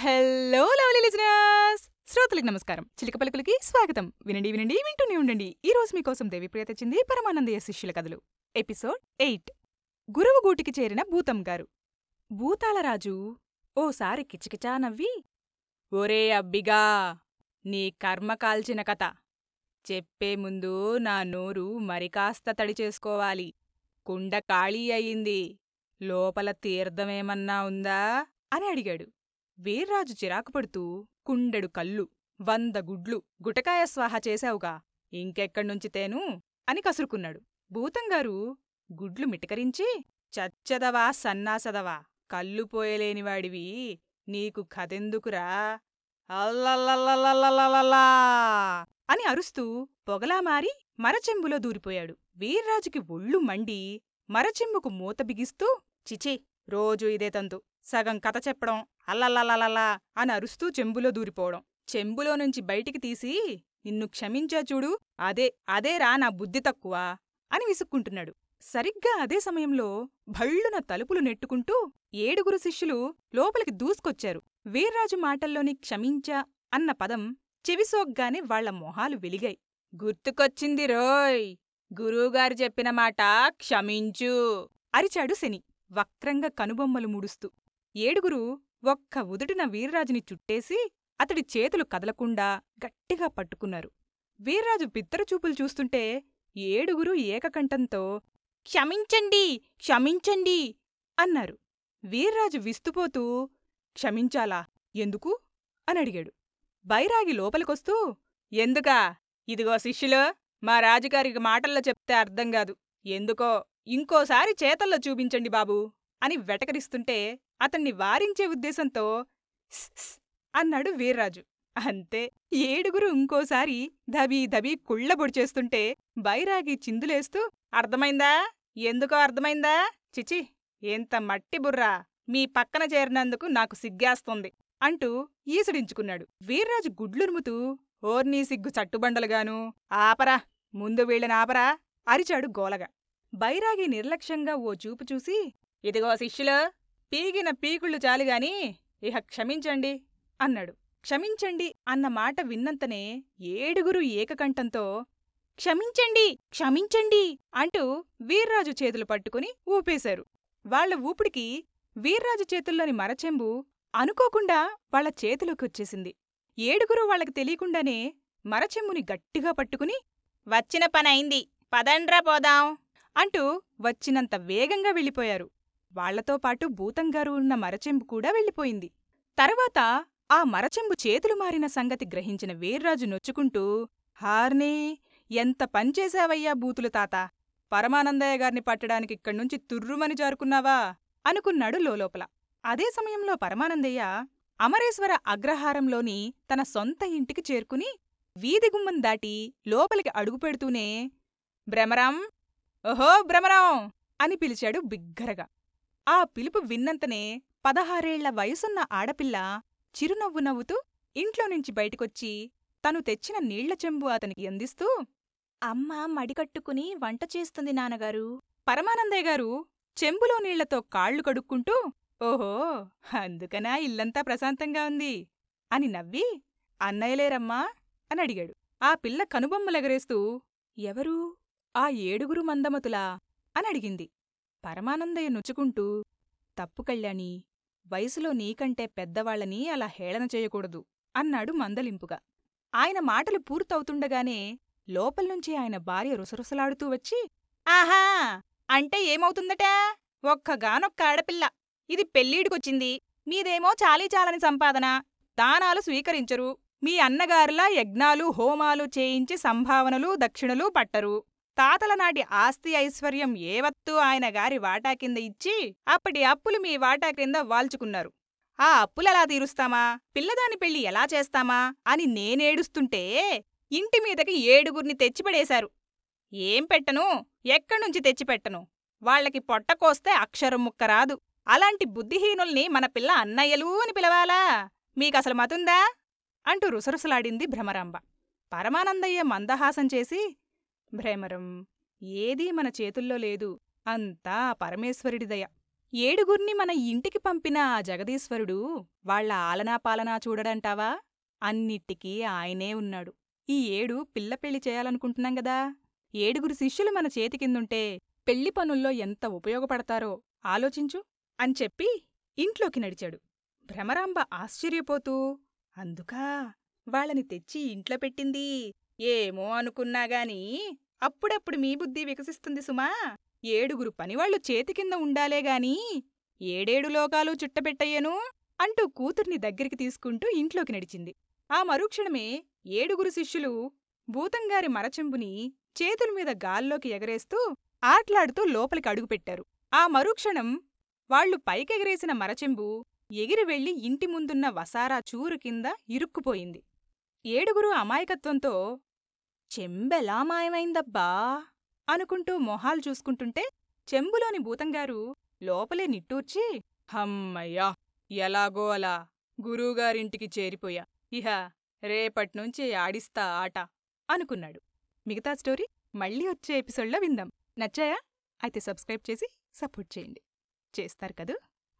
Hello lovely listeners శ్రోతలకు నమస్కారం. చిలక పలుకులకి స్వాగతం. వినండి వినండి వింటూనే ఉండండి. ఈ రోజు మీకోసం దేవిప్రియ తెచ్చింది పరమానందయ్య శిష్యుల కథలు. Episode eight. గురువు గూటికి చేరిన భూతం గారు. భూతాలరాజు ఓసారి కిచకిచా నవ్వి ఒరే అబ్బిగా నీ కర్మ కాల్చిన కథ. చెప్పే ముందు నా నోరు మరికాస్త తడి చేసుకోవాలి. కుండ ఖాళీ అయింది. లోపల తీర్థమేమన్నా ఉందా? అని అడిగాడు. వీర్రాజు చిరాకుపడుతూ కుండెడు కళ్ళు వంద గుడ్లు గుటకాయ స్వాహ చేశావుగా. ఇంకెక్కడ్నుంచితేను అని కసురుకున్నాడు. భూతంగారు గుడ్లు మిటకరించి చచ్చదవా సన్నాసదవా? కళ్ళు పోయలేనివాడివి? నీకు కథెందుకురా? అల్లల్లల్లల్లల్లల్లా అని అరుస్తూ పొగలా మారి మరచెంబులో దూరిపోయాడు. వీర్రాజుకి ఒళ్ళు మండి మరచెంబుకు మూత బిగిస్తూ చిచే రోజూ ఇదే తంతు. సగం కథ చెప్పడం అల్లల్లల్లలలా అని అరుస్తూ చెంబులో దూరిపోవడం. చెంబులో నుంచి బయటికి తీసి నిన్ను క్షమించా చూడు అదే అదేరా నా బుద్ధి తక్కువ అని విసుక్కుంటున్నాడు. సరిగ్గా అదే సమయంలో భళ్ళున తలుపులు నెట్టుకుంటూ ఏడుగురు శిష్యులు లోపలికి దూసుకొచ్చారు. వీర్రాజు మాటల్లోని క్షమించా అన్న పదం చెవిసోగ్గానే వాళ్ళ మొహాలు వెలిగాయి. గుర్తుకొచ్చింది రోయ్ గురువుగారు చెప్పిన మాట క్షమించు అరిచాడు శని వక్రంగా కనుబొమ్మలు ముడుస్తూ. ఏడుగురు ఒక్క ఉదుటిన వీర్రాజుని చుట్టేసి అతడి చేతులు కదలకుండా గట్టిగా పట్టుకున్నారు. వీర్రాజు బిత్తరచూపులు చూస్తుంటే ఏడుగురు ఏకకంఠంతో క్షమించండి క్షమించండి అన్నారు. వీర్రాజు విస్తుపోతూ క్షమించాలా ఎందుకు? అని అడిగాడు. బైరాగి లోపలికొస్తూ ఎందుకా? ఇదిగో శిష్యులు మా రాజుగారికి మాటల్లో చెప్తే అర్థంగాదు ఎందుకో ఇంకోసారి చేతల్లో చూపించండి బాబూ అని వెటకరిస్తుంటే అతన్ని వారించే ఉద్దేశంతో "స్, అన్నాడు వీర్రాజు. అంతే ఏడుగురు ఇంకోసారి దబీ దబీ కుళ్ళబొడిచేస్తుంటే బైరాగి చిందులేస్తూ అర్థమైందా? ఎందుకో అర్థమైందా? చిచి ఎంత మట్టి బుర్రా! మీ పక్కన చేరినందుకు నాకు సిగ్గేస్తుంది అంటూ ఈసడించుకున్నాడు. వీర్రాజు గుడ్లురుముతూ ఓర్నీ సిగ్గు చట్టుబండలుగాను ఆపరా ముందు వీళ్ళని ఆపరా అరిచాడు గోలగా. బైరాగి నిర్లక్ష్యంగా ఓ చూపు చూసి ఇదిగో శిష్యులు పీగిన పీకుళ్ళు చాలుగాని ఇహ క్షమించండి అన్నాడు. క్షమించండి అన్న మాట విన్నంతనే ఏడుగురు ఏకకంఠంతో క్షమించండి క్షమించండి అంటూ వీర్రాజు చేతులు పట్టుకుని ఊపేశారు. వాళ్ళ ఊపిడికి వీర్రాజు చేతుల్లోని మరచెంబు అనుకోకుండా వాళ్ళ చేతిలోకొచ్చేసింది. ఏడుగురు వాళ్ళకు తెలియకుండానే మరచెంబుని గట్టిగా పట్టుకుని వచ్చిన పనైంది పదండ్రా పోదాం అంటూ వచ్చినంత వేగంగా వెళ్ళిపోయారు. వాళ్ళతో పాటు భూతంగారు ఉన్న మరచెంబు కూడా వెళ్ళిపోయింది. తర్వాత ఆ మరచెంబు చేతులు మారిన సంగతి గ్రహించిన వీర్రాజు నొచ్చుకుంటూ హార్నీ ఎంత పంచేశావయ్యా బూతులు తాత? పరమానందయ్య గారిని పట్టడానికి ఇక్కడ్నుంచి తుర్రుమని జారుకున్నావా? అనుకున్నాడు లోలోపల. అదే సమయంలో పరమానందయ్య అమరేశ్వర అగ్రహారంలోని తన సొంత ఇంటికి చేరుకుని వీధిగుమ్మం దాటి లోపలికి అడుగుపెడుతూనే భ్రమరం ఓహో భ్రమరం అని పిలిచాడు బిగ్గరగా. ఆ పిలుపు విన్నంతనే పదహారేళ్ళ వయసున్న ఆడపిల్ల చిరునవ్వు నవ్వుతూ ఇంట్లోనుంచి బయటికొచ్చి తను తెచ్చిన నీళ్ళ చెంబు అతనికి అందిస్తూ అమ్మ మడికట్టుకుని వంట చేస్తుంది నాన్నగారు. పరమానందయ్య గారు చెంబులో నీళ్ళతో కాళ్ళు కడుక్కుంటూ ఓహో అందుకనా ఇల్లంతా ప్రశాంతంగా ఉంది? అని నవ్వి అన్నయ్యలేరమ్మా అని అడిగాడు. ఆ పిల్ల కనుబొమ్మలెగరేస్తూ ఎవరు? ఆ ఏడుగురు మందమతులా? అని అడిగింది. పరమానందయ్య నొచ్చుకుంటూ తప్పు కళ్యాణి వయసులో నీకంటే పెద్దవాళ్ళని అలా హేళన చేయకూడదు అన్నాడు మందలింపుగా. ఆయన మాటలు పూర్తవుతుండగానే లోపల్నుంచి ఆయన భార్య రుసరుసలాడుతూ వచ్చి ఆహా! అంటే ఏమవుతుందట? ఒక్కగానొక్క ఆడపిల్ల. ఇది పెళ్ళీడికొచ్చింది. మీదేమో చాలీచాలని సంపాదన. దానాలు స్వీకరించరు. మీ అన్నగారులా యజ్ఞాలు హోమాలు చేయించి సంభావనలు దక్షిణలు పట్టరు. తాతల నాటి ఆస్తి ఐశ్వర్యం ఏవత్తూ ఆయన గారి వాటా కింద ఇచ్చి అప్పటి అప్పులు మీ వాటా కింద వాల్చుకున్నారు. ఆ అప్పులెలా తీరుస్తామా? పిల్లదాని పెళ్ళి ఎలా చేస్తామా? అని నేనేడుస్తుంటే ఇంటి మీదకి ఏడుగుర్ని తెచ్చిపడేశారు. ఏం పెట్టను? ఎక్కడ్నుంచి తెచ్చిపెట్టను? వాళ్ళకి పొట్టకోస్తే అక్షరం ముక్క రాదు. అలాంటి బుద్ధిహీనుల్ని మన పిల్ల అన్నయ్యలు అని పిలవాలా? మీకసలు మతుందా? అంటూ రుసరుసలాడింది భ్రమరాంబ. పరమానందయ్య మందహాసం చేసి భ్రమరం. ఏదీ మన చేతుల్లో లేదు. అంతా పరమేశ్వరుడి దయ. ఏడుగుర్ని మన ఇంటికి పంపిన ఆ జగదీశ్వరుడు వాళ్ళ ఆలనాపాలనా చూడడంటావా? అన్నిటికీ ఆయనే ఉన్నాడు. ఈ ఏడు పిల్ల పెళ్ళి చేయాలనుకుంటున్నాం గదా? ఏడుగురు శిష్యులు మన చేతి కిందుంటే పెళ్ళి పనుల్లో ఎంత ఉపయోగపడతారో ఆలోచించు అని చెప్పి ఇంట్లోకి నడిచాడు. భ్రమరాంబ ఆశ్చర్యపోతూ అందుకా వాళ్ళని తెచ్చి ఇంట్లో పెట్టింది ఏమో అనుకున్నాగాని అప్పుడప్పుడు మీ బుద్ధి వికసిస్తుంది సుమా. ఏడుగురు పనివాళ్ళు చేతి కింద ఉండాలేగాని ఏడేడు లోకాలు చుట్టబెట్టయ్యను అంటూ కూతుర్ని దగ్గరికి తీసుకుంటూ ఇంట్లోకి నడిచింది. ఆ మరుక్షణమే ఏడుగురు శిష్యులు భూతంగారి మరచెంబుని చేతులమీద గాల్లోకి ఎగరేస్తూ ఆట్లాడుతూ లోపలికి అడుగుపెట్టారు ఆ మరుక్షణం వాళ్ళు పైకెగరేసిన మరచెంబు ఎగిరి వెళ్ళి ఇంటి ముందున్న వసారా చూరు కింద ఇరుక్కుపోయింది. ఏడుగురు అమాయకత్వంతో చెంబెలా మాయమైందబ్బా అనుకుంటూ మొహాలు చూసుకుంటుంటే చెంబులోని భూతంగారు లోపలే నిట్టూర్చి హమ్మయ్యా ఎలాగో అలా గురువుగారింటికి చేరిపోయా. ఇహ రేపట్నుంచి ఆడిస్తా ఆట అనుకున్నాడు. మిగతా స్టోరీ మళ్ళీ వచ్చే ఎపిసోడ్లో విందాం. నచ్చాయా? అయితే సబ్స్క్రైబ్ చేసి సపోర్ట్ చేయండి. చేస్తారు కదూ?